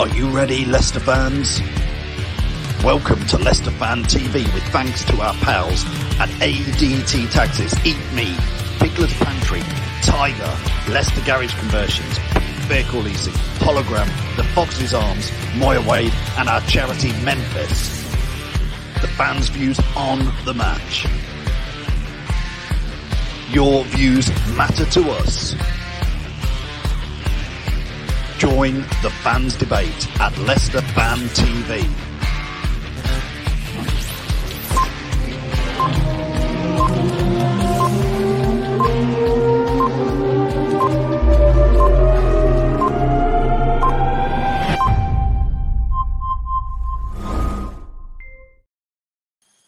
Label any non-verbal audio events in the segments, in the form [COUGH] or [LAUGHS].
Are you ready, Leicester fans? Welcome to Leicester Fan TV with thanks to our pals at ADT Taxis, Eat Me, Piglet's Pantry, Tiger, Leicester Garage Conversions, Vehicle Leasing, Hologram, The Fox's Arms, Moya Wade, and our charity Memphis. The fans' views on the match. Your views matter to us. Join the fans' debate at Leicester Fan TV.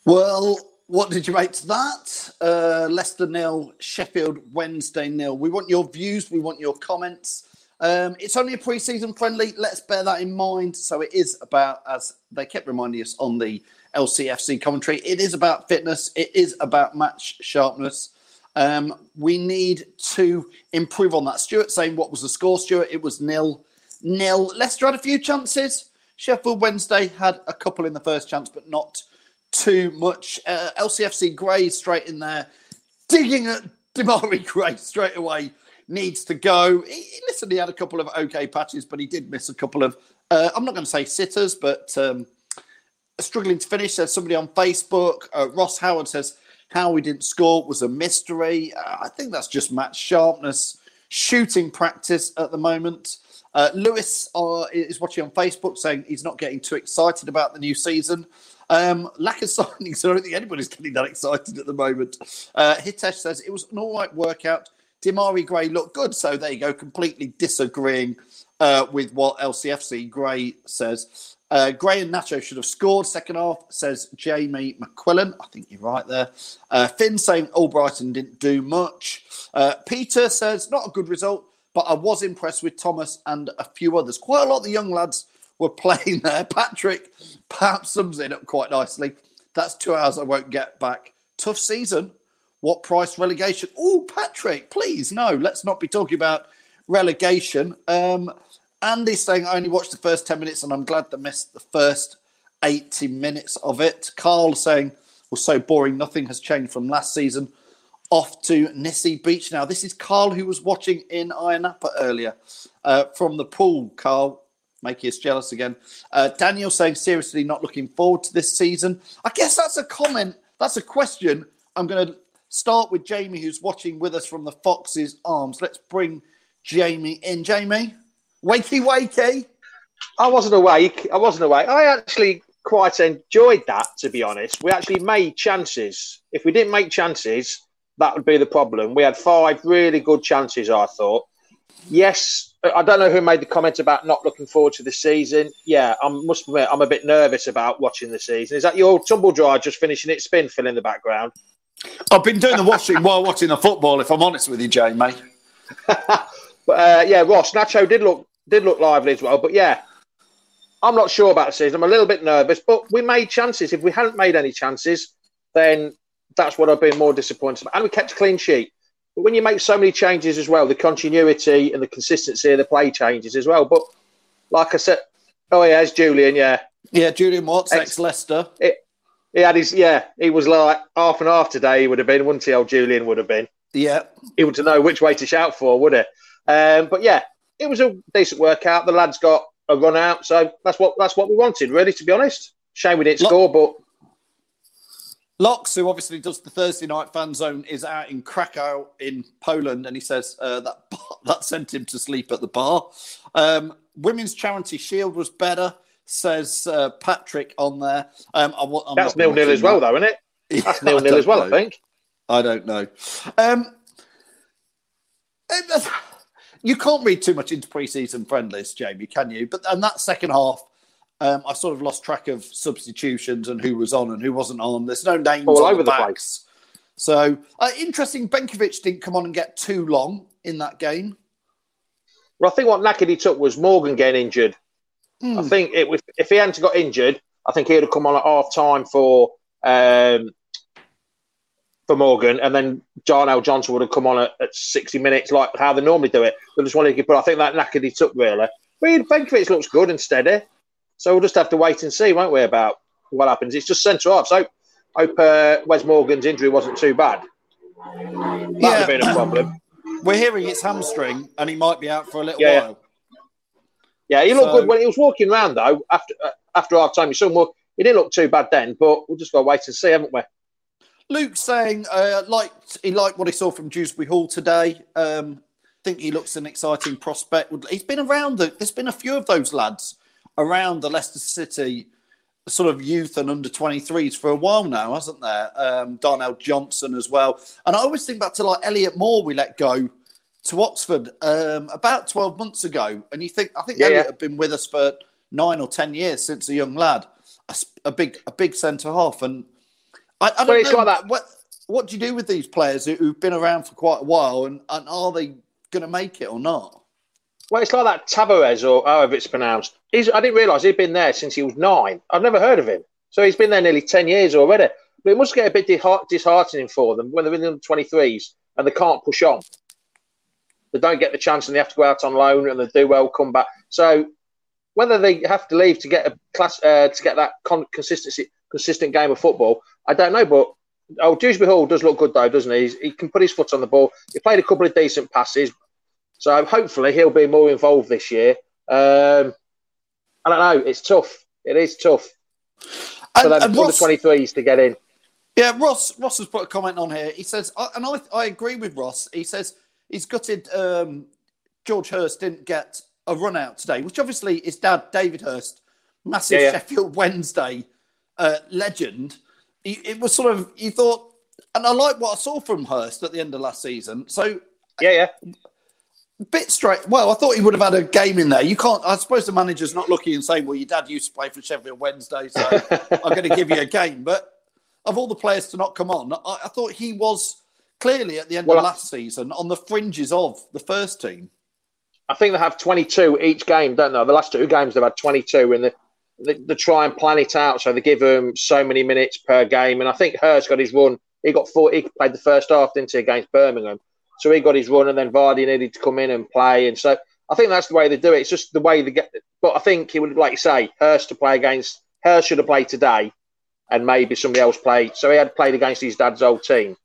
Well, what did you make to that? Uh, Leicester nil, Sheffield Wednesday nil. We want your views. We want your comments. Um, it's only a pre-season friendly. Let's bear that in mind. So it is about, as they kept reminding us on the LCFC commentary, it is about fitness. It is about match sharpness. Um, we need to improve on that. Stuart saying, what was the score, Stuart? It was nil, nil. Leicester had a few chances. Sheffield Wednesday had a couple in the first chance, but not too much. Uh, LCFC Gray straight in there, digging at Demarai Gray straight away needs to go. He, listen, he had a couple of okay patches, but he did miss a couple of, uh, I'm not going to say sitters, but um, struggling to finish. There's somebody on Facebook. Uh, Ross Howard says, how we didn't score was a mystery. Uh, I think that's just match sharpness, shooting practice at the moment. Uh, Lewis uh, is watching on Facebook saying he's not getting too excited about the new season. Um, lack of [LAUGHS] signings. I don't think anybody's getting that excited at the moment. Uh, Hitesh says it was an all right workout. Demarai Gray looked good. So there you go, completely disagreeing uh, with what LCFC Gray says. Uh, Gray and Nacho should have scored second half, says Jamie McQuillan. I think you're right there. Uh, Finn saying Albrighton didn't do much. Uh, Peter says not a good result, but I was impressed with Thomas and a few others. Quite a lot of the young lads were [LAUGHS] playing there. Patrick perhaps sums it up quite nicely. That's two hours I won't get back. Tough season. What price relegation? Oh, Patrick, please, no, let's not be talking about relegation. Um, Andy's saying I only watched the first 10 minutes and I'm glad they missed the first 80 minutes of it. Carl saying was so boring, nothing has changed from last season. Off to Nissi Beach now. This is Carl who was watching in Ayia Napa earlier uh, from the pool. Carl, making us jealous again. Uh, Daniel saying seriously not looking forward to this season. I guess that's a comment. That's a question. I'm going to start with Jamie, who's watching with us from the Fox's Arms. Let's bring Jamie in. Jamie, wakey, wakey. I wasn't awake. I wasn't awake. I actually quite enjoyed that, to be honest. We actually made chances. If we didn't make chances, that would be the problem. We had five really good chances, I thought. Yes, I don't know who made the comment about not looking forward to the season. Yeah, I must admit, I'm a bit nervous about watching the season. Is that your tumble dryer just finishing its spin, Phil, in the background? I've been doing the watching while watching the football, if I'm honest with you, Jamie. [LAUGHS] but uh, yeah, Ross Nacho did look did look lively as well. But yeah, I'm not sure about the season. I'm a little bit nervous, but we made chances. If we hadn't made any chances, then that's what I've been more disappointed about. And we kept a clean sheet. But when you make so many changes as well, the continuity and the consistency of the play changes as well. But like I said, oh yeah, it's Julian, yeah, yeah, Julian Watts, ex Leicester. He had his yeah. He was like half and half today. He would have been, wouldn't he? Old Julian would have been. Yeah, he would to know which way to shout for, would it? Um, but yeah, it was a decent workout. The lads got a run out, so that's what that's what we wanted, really. To be honest, shame we didn't score, but Locks, who obviously does the Thursday night fan zone, is out in Krakow in Poland, and he says uh, that [LAUGHS] that sent him to sleep at the bar. Um, Women's Charity Shield was better, says uh, Patrick on there. Um, I, I'm That's nil nil as well, though, isn't it? That's nil nil as well, know. I think. I don't know. Um, you can't read too much into pre-season friendlies, Jamie, can you? But and that second half um, I sort of lost track of substitutions and who was on and who wasn't on. There's no names all over the, the place. So uh, interesting. Benkovic didn't come on and get too long in that game. Well, I think what Nakedy took was Morgan getting injured. Mm. I think it was if he hadn't got injured, I think he'd have come on at half time for um, for Morgan, and then Darnell Johnson would have come on at, at 60 minutes, like how they normally do it. They just wanted to put. I think that Nakedy took really. But Benkovic looks good and steady. So we'll just have to wait and see, won't we, about what happens. It's just centre half. So hope uh, Wes Morgan's injury wasn't too bad. That yeah. would have been a problem. We're hearing it's hamstring and he might be out for a little yeah. while. Yeah, he looked so, good when he was walking around though. After uh, after half time, you saw him walk. He didn't look too bad then, but we'll just got to wait and see, haven't we? Luke saying uh, liked he liked what he saw from Dewsbury Hall today. Um, think he looks an exciting prospect. He's been around. The, there's been a few of those lads around the Leicester City sort of youth and under 23s for a while now, hasn't there? Um, Darnell Johnson as well. And I always think back to like Elliott Moore, we let go to Oxford um, about 12 months ago. And you think, I think yeah, Elliott yeah. had been with us for nine or 10 years since a young lad, a, a big, a big centre half. And I, I don't know, like that. What, what do you do with these players who've been around for quite a while and, and are they going to make it or not? Well, it's like that Tavares, or however it's pronounced. He's, I didn't realise he'd been there since he was nine. I've never heard of him. So he's been there nearly 10 years already. But it must get a bit disheartening for them when they're in the 23s and they can't push on. They don't get the chance and they have to go out on loan and they do well, come back. So whether they have to leave to get a class uh, to get that con- consistency, consistent game of football, I don't know. But oh, Dewsbury Hall does look good though, doesn't he? He's, he can put his foot on the ball. He played a couple of decent passes. So hopefully he'll be more involved this year. Um, I don't know. It's tough. It is tough for them, and Ross, the 23s to get in. Yeah, Ross Ross has put a comment on here. He says, and I, I agree with Ross. He says he's gutted um, George Hirst didn't get a run out today, which obviously is dad David Hirst, massive yeah, yeah. Sheffield Wednesday uh, legend. He, it was sort of you thought, and I like what I saw from Hirst at the end of last season. So yeah, yeah bit straight. Well, I thought he would have had a game in there. You can't. I suppose the manager's not looking and saying, "Well, your dad used to play for Sheffield Wednesday, so I'm going to give you a game." But of all the players to not come on, I, I thought he was clearly at the end well, of last season on the fringes of the first team. I think they have 22 each game, don't they? The last two games they've had 22, and they, they, they try and plan it out so they give him so many minutes per game. And I think Hirst got his run. He got four. He played the first half, didn't he, against Birmingham? So he got his run, and then Vardy needed to come in and play. And so I think that's the way they do it. It's just the way they get. But I think he would, like you say, Hirst to play against. Hirst should have played today, and maybe somebody else played. So he had played against his dad's old team.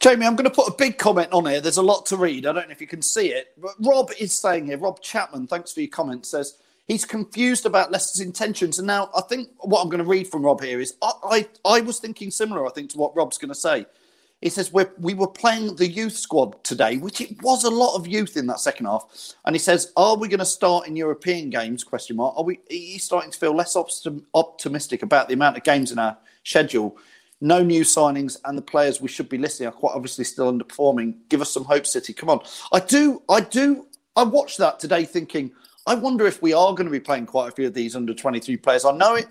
Jamie, I'm going to put a big comment on here. There's a lot to read. I don't know if you can see it. But Rob is saying here, Rob Chapman, thanks for your comment, says he's confused about Leicester's intentions. And now I think what I'm going to read from Rob here is I, I, I was thinking similar, I think, to what Rob's going to say. He says we we were playing the youth squad today, which it was a lot of youth in that second half. And he says, "Are we going to start in European games?" Question mark. Are we? He's starting to feel less optim- optimistic about the amount of games in our schedule. No new signings, and the players we should be listing are quite obviously still underperforming. Give us some hope, City. Come on. I do. I do. I watched that today, thinking, I wonder if we are going to be playing quite a few of these under twenty three players. I know it.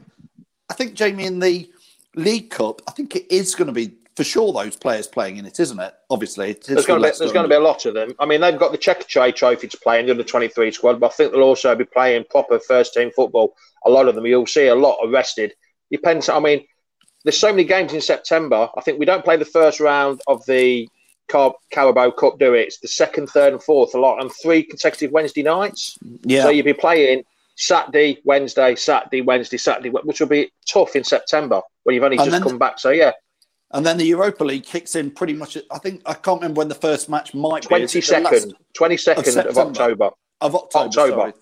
I think Jamie in the League Cup. I think it is going to be for sure those players playing in it, isn't it? Obviously, there's going, be, there's going to be, a lot of them. I mean, they've got the Checkatrade Trophy to play in the under 23 squad, but I think they'll also be playing proper first team football. A lot of them, you'll see a lot arrested. Depends. I mean, there's so many games in September. I think we don't play the first round of the Car- Carabao Cup do it. It's the second, third, and fourth a lot, and three consecutive Wednesday nights. Yeah. So you'd be playing Saturday, Wednesday, Saturday, Wednesday, Saturday, which will be tough in September when you've only And just come back. So yeah, And then the Europa League kicks in pretty much. I think I can't remember when the first match might be. twenty Is it the last second, twenty second of, October. of October. October.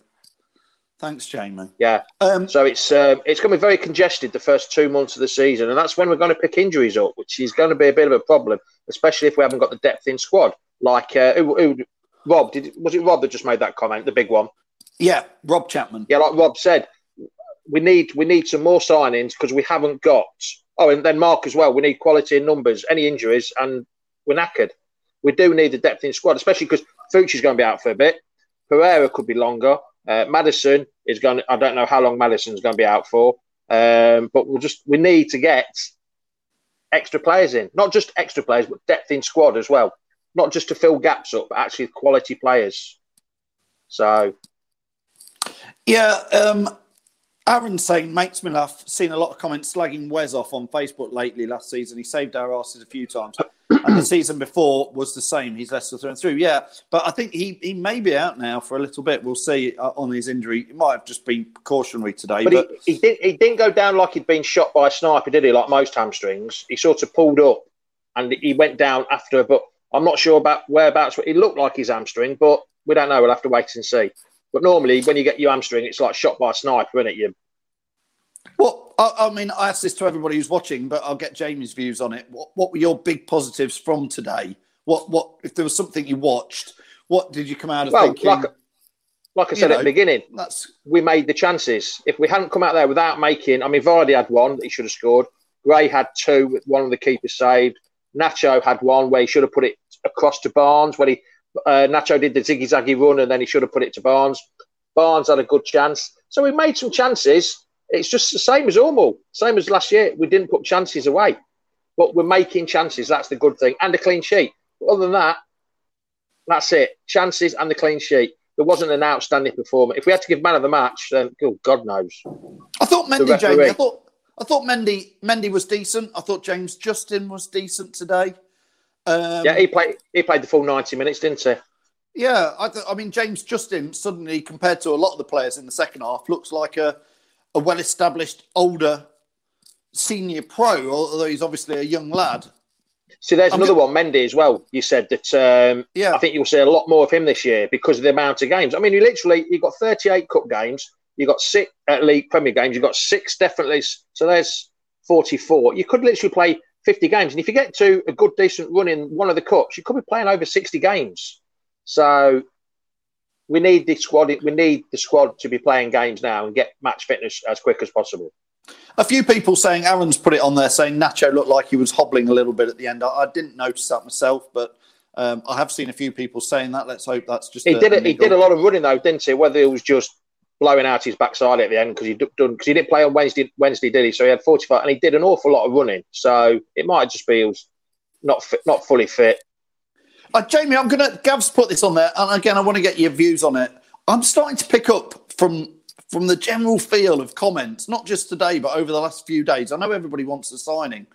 Thanks, Jamie. Yeah. Um, So it's um, it's going to be very congested the first two months of the season, and that's when we're going to pick injuries up, which is going to be a bit of a problem, especially if we haven't got the depth in squad. Like uh, who, who, Rob, did was it Rob that just made that comment, the big one? yeah, Rob Chapman. Yeah, like Rob said, we need we need some more signings because we haven't got. Oh, and then Mark as well. We need quality in numbers. Any injuries, and we're knackered. We do need the depth in squad, especially because Fuchs's going to be out for a bit. Pereira could be longer. Uh, Maddison is going. I don't know how long Maddison's going to be out for, um, but we'll just we need to get extra players in, not just extra players, but depth in squad as well. Not just to fill gaps up, but actually quality players. So Yeah, um, Aaron's saying makes me laugh. Seen a lot of comments slagging Wes off on Facebook lately. Last season, he saved our asses a few times, and the season before was the same. He's Leicester through and through. Yeah, but I think he he may be out now for a little bit. We'll see uh, on his injury. It might have just been precautionary today, But, but, he, he, did, he didn't go down like he'd been shot by a sniper, did he? Like most hamstrings. He sort of pulled up and he went down after, but I'm not sure about whereabouts. It looked like his hamstring, but we don't know. We'll have to wait and see. But normally, when you get your hamstring, it's like shot by a sniper, isn't it? You, Well, I, I mean, I asked this to everybody who's watching, but I'll get Jamie's views on it. What, what were your big positives from today? What, what, if there was something you watched, what did you come out of well, thinking? like, like I you said at the beginning, that's we made the chances. If we hadn't come out there without making, I mean, Vardy had one that he should have scored. Gray had two, with one of the keepers saved. Nacho had one where he should have put it across to Barnes. When he uh, Nacho did the ziggy zaggy run and then he should have put it to Barnes. Barnes had a good chance, so we made some chances. It's just the same as normal, same as last year. We didn't put chances away, but we're making chances. That's the good thing, and a clean sheet. But other than that, that's it. Chances and the clean sheet. There wasn't an outstanding performance. If we had to give man of the match, then oh, God knows. I thought Mendy. Jamie. I thought I thought Mendy Mendy was decent. I thought James Justin was decent today. Um, Yeah, he played. He played the full ninety minutes, didn't he? yeah. I, th- I mean, James Justin suddenly, compared to a lot of the players in the second half, looks like a a well-established, older senior pro. Although he's obviously a young lad. See, there's I'm another one, Mendy as well. You said that. Um, Yeah. I think you'll see a lot more of him this year because of the amount of games. I mean, you literally you got 38 cup games, you got six uh, league Premier games, you got six definitely. So there's 44. You could literally play 50 games, and if you get to a good decent run in one of the cups, you could be playing over 60 games. So we need the squad. We need the squad to be playing games now and get match fitness as quick as possible. A few people saying Aaron's put it on there, saying Nacho looked like he was hobbling a little bit at the end. I, I didn't notice that myself, but um, I have seen a few people saying that. Let's hope that's just He a- did a it. He did a lot of running though, didn't he? Whether it was just blowing out his backside at the end because he done because he didn't play on Wednesday. Wednesday did he? So he had forty five, and he did an awful lot of running. So it might just be he was not not fully fit. Uh, Jamie, I'm to. Gav's put this on there, and again, I want to get your views on it. I'm starting to pick up from from the general feel of comments, not just today, but over the last few days. I know everybody wants a signing,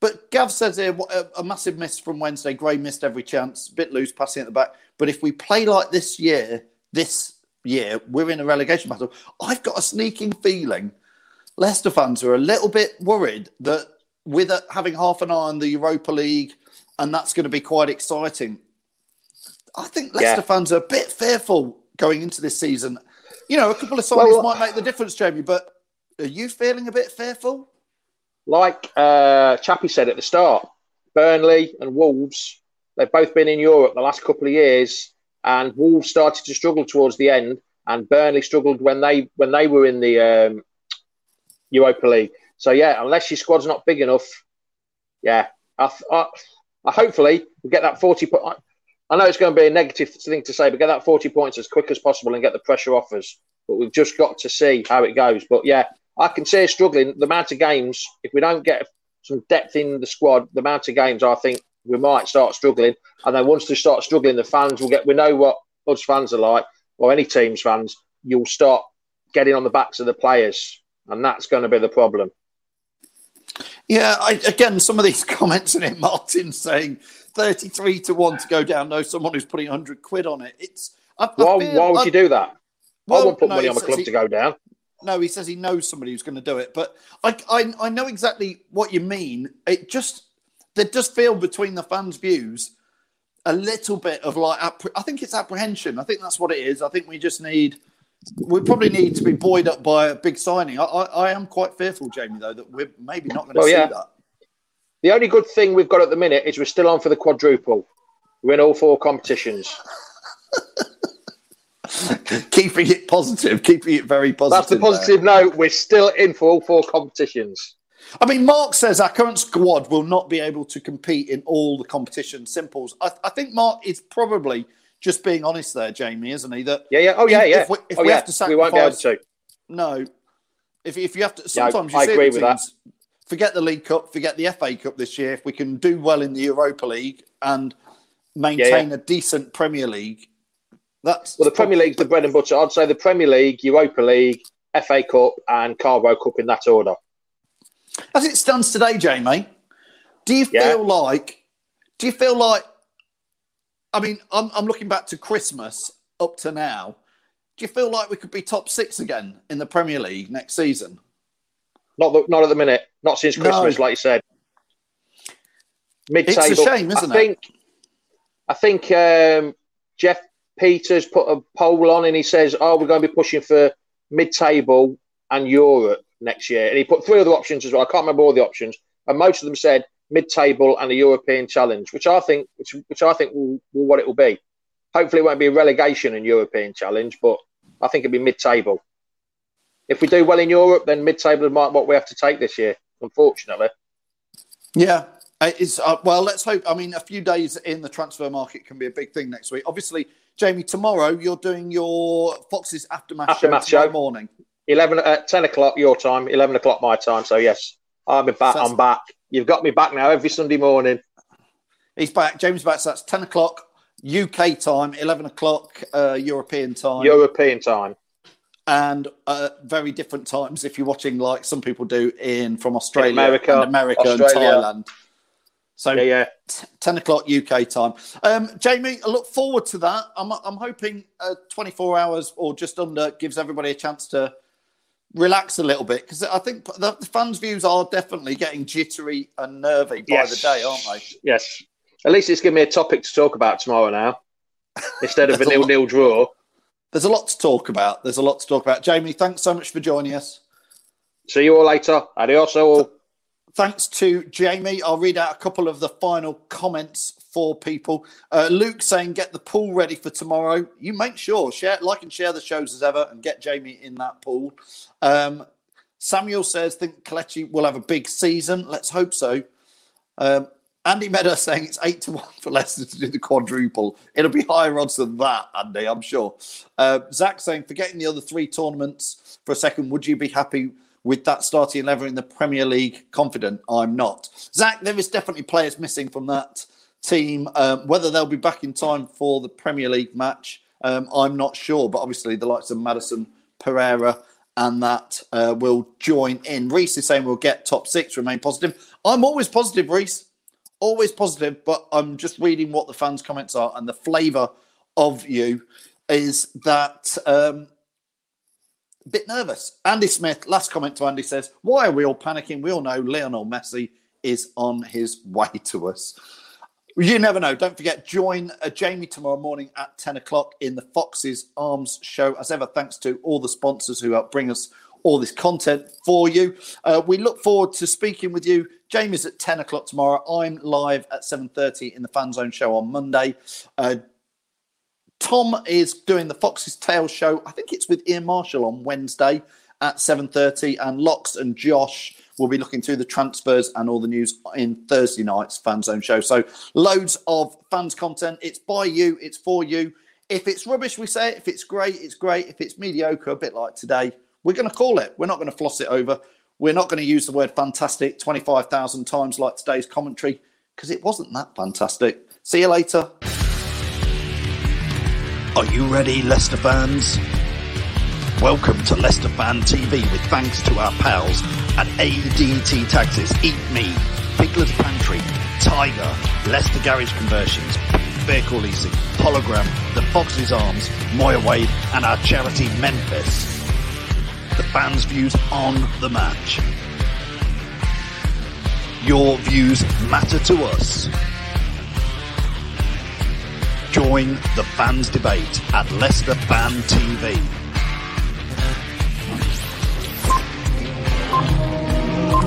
but Gav says here a, a massive miss from Wednesday. Gray missed every chance, bit loose passing at the back. But if we play like this year, this year, we're in a relegation battle. I've got a sneaking feeling Leicester fans are a little bit worried that with uh, having half an eye on the Europa League, and that's going to be quite exciting. I think Leicester Yeah. fans are a bit fearful going into this season. You know, a couple of signings Well, might make the difference, Jamie. But are you feeling a bit fearful? Like uh, Chappie said at the start, Burnley and Wolves. They've both been in Europe the last couple of years, and Wolves started to struggle towards the end, and Burnley struggled when they when they were in the um, Europa League. So yeah, unless your squad's not big enough, yeah, I, I, I hopefully we get that forty. Po- I know it's going to be a negative thing to say, but get that forty points as quick as possible and get the pressure off us. But we've just got to see how it goes. But yeah, I can see struggling. The amount of games, if we don't get some depth in the squad, the amount of games, I think we might start struggling. And then once they start struggling, the fans will get. We know what us fans are like, or any team's fans. You'll start getting on the backs of the players, and that's going to be the problem. Yeah, I, again, some of these [LAUGHS] comments in it, Martin saying 33 to 1 to go down knows someone who's putting 100 quid on it. It's I, I Why, feel- why would I- you do that? I Well, won't put no, money on the club he- to go down. No, he says he knows somebody who's going to do it, but I, I, I know exactly what you mean. It just there does feel between the fans' views a little bit of like appre- I think it's apprehension. I think that's what it is. I think we just need we probably need to be buoyed up by a big signing. I, I, I am quite fearful, Jamie, though, that we're maybe not going to Well, see yeah. that. The only good thing we've got at the minute is we're still on for the quadruple. We're in all four competitions. [LAUGHS] keeping it positive, keeping it very positive. That's the there. positive note. We're still in for all four competitions. I mean, Mark says our current squad will not be able to compete in all the competition simples. I, I think Mark is probably just being honest there, Jamie, isn't he? That Yeah, yeah. Oh, yeah, yeah. If we, if oh, we yeah. have to we won't be able sacrifice, to. no. If, if you have to, Yeah, I- sometimes I agree with teams, Forget the League Cup, forget the FA Cup this year. If we can do well in the Europa League and maintain Yeah, a decent Premier League, that's Well, the Premier League's the bread and butter. I'd say the Premier League, Europa League, FA Cup, and Carabao Cup in that order. As it stands today, Jamie, do you Yeah. feel like? Do you feel like? I mean, I'm, I'm looking back to Christmas up to now. Do you feel like we could be top six again in the Premier League next season? Not the, not at the minute. Not since No. Christmas, like you said. Mid-table. It's a shame, isn't I it? think, I think um, Jeff Peters put a poll on and he says, "Oh, we're going to be pushing for mid-table and Europe next year." And he put three other options as well. I can't remember all the options, and most of them said mid-table and a European challenge, which I think, which, which I think will, will what it will be. Hopefully, it won't be a relegation and European challenge, but I think it'll be mid-table. If we do well in Europe, then mid-table is might what we have to take this year. Unfortunately, Yeah. Uh, It's, uh, well, let's hope. I mean, a few days in the transfer market can be a big thing next week. Obviously, Jamie, tomorrow you're doing your Foxes aftermath, Aftermath show show. morning. Eleven at ten o'clock your time, eleven o'clock my time. So yes, I'm back. I'm back. You've got me back now every Sunday morning. He's back. James back. So that's ten o'clock UK time, eleven o'clock uh, European time. European time. and uh, very different times if you're watching like some people do in from Australia, America, and America, and Thailand. So Yeah, yeah. t- ten o'clock UK time. Um, Jamie, I look forward to that. I'm, I'm hoping uh, 24 hours or just under gives everybody a chance to relax a little bit because I think the, the fans' views are definitely getting jittery and nervy by the day, aren't they? Yes. At least it's given me a topic to talk about tomorrow now, [LAUGHS] instead of a lot. nil-nil draw. There's a lot to talk about. There's a lot to talk about. Jamie, thanks so much for joining us. See you all later. Adios all. Thanks to Jamie. I'll read out a couple of the final comments for people. Uh, Luke saying, get the pool ready for tomorrow. You make sure, share, like and share the shows as ever and get Jamie in that pool. Um, Samuel says, think Kelechi will have a big season. Let's hope so. Um, Andy Meadow [LAUGHS] saying it's eight to one for Leicester to do the quadruple. It'll be higher odds than that, Andy, I'm sure. Uh, Zach saying, forgetting the other three tournaments for a second, would you be happy with that starting 11 in the Premier League? Confident, I'm not. Zach, there is definitely players missing from that team. Um, whether they'll be back in time for the Premier League match, um, I'm not sure. But obviously, the likes of Maddison, Pereira, and that uh, will join in. Reese is saying we'll get top six, remain positive. I'm always positive, Reese. Always positive, but I'm just reading what the fans' comments are, and the flavour of you is that um, a bit nervous. Andy Smith, last comment to Andy says, Why are we all panicking? We all know Lionel Messi is on his way to us. You never know. Don't forget, join uh, Jamie tomorrow morning at 10 o'clock in the Foxes Arms show. As ever, thanks to all the sponsors who help bring us all this content for you. Uh, we look forward to speaking with you. Jamie's at 10 o'clock tomorrow. I'm live at 7.30 in the Fan Zone show on Monday. Uh, Tom is doing the Fox's Tale show. I think it's with Ian Marshall on Wednesday at 7.30 and Locks and Josh will be looking through the transfers and all the news in Thursday night's Fan Zone show. So loads of fans content. It's by you. It's for you. If it's rubbish, we say it. If it's great, it's great. If it's mediocre, a bit like today, we're going to call it. We're not going to floss it over. We're not going to use the word fantastic 25,000 times like today's commentary because it wasn't that fantastic. See you later. Are you ready, Leicester fans? Welcome to Leicester Fan TV with thanks to our pals at ADT Taxis, Eat Me, Piglet Pantry, Tiger, Leicester Garage Conversions, Vehicle Leasing, Hologram, The Foxes Arms, Moya Wade, and our charity Memphis. The fans' views on the match. Your views matter to us. Join the fans' debate at Leicester Fan TV.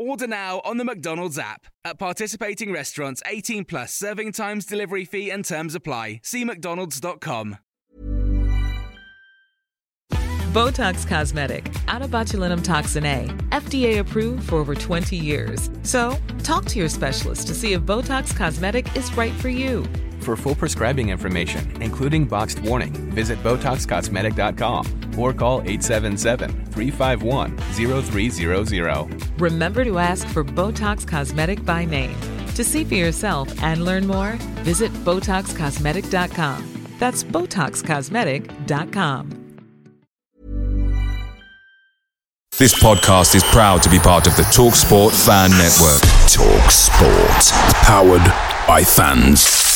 Order now on the McDonald's app. At participating restaurants, 18 plus serving times, delivery fee, and terms apply. See McDonald's.com. Botox Cosmetic, onabotulinumtoxinA, FDA approved for over 20 years. So, talk to your specialist to see if Botox Cosmetic is right for you. For full prescribing information, including boxed warning, visit BotoxCosmetic.com or call 877-351-0300. Remember to ask for Botox Cosmetic by name. To see for yourself and learn more, visit BotoxCosmetic.com. That's BotoxCosmetic.com. This podcast is proud to be part of the TalkSport Fan Network. TalkSport. Powered by fans.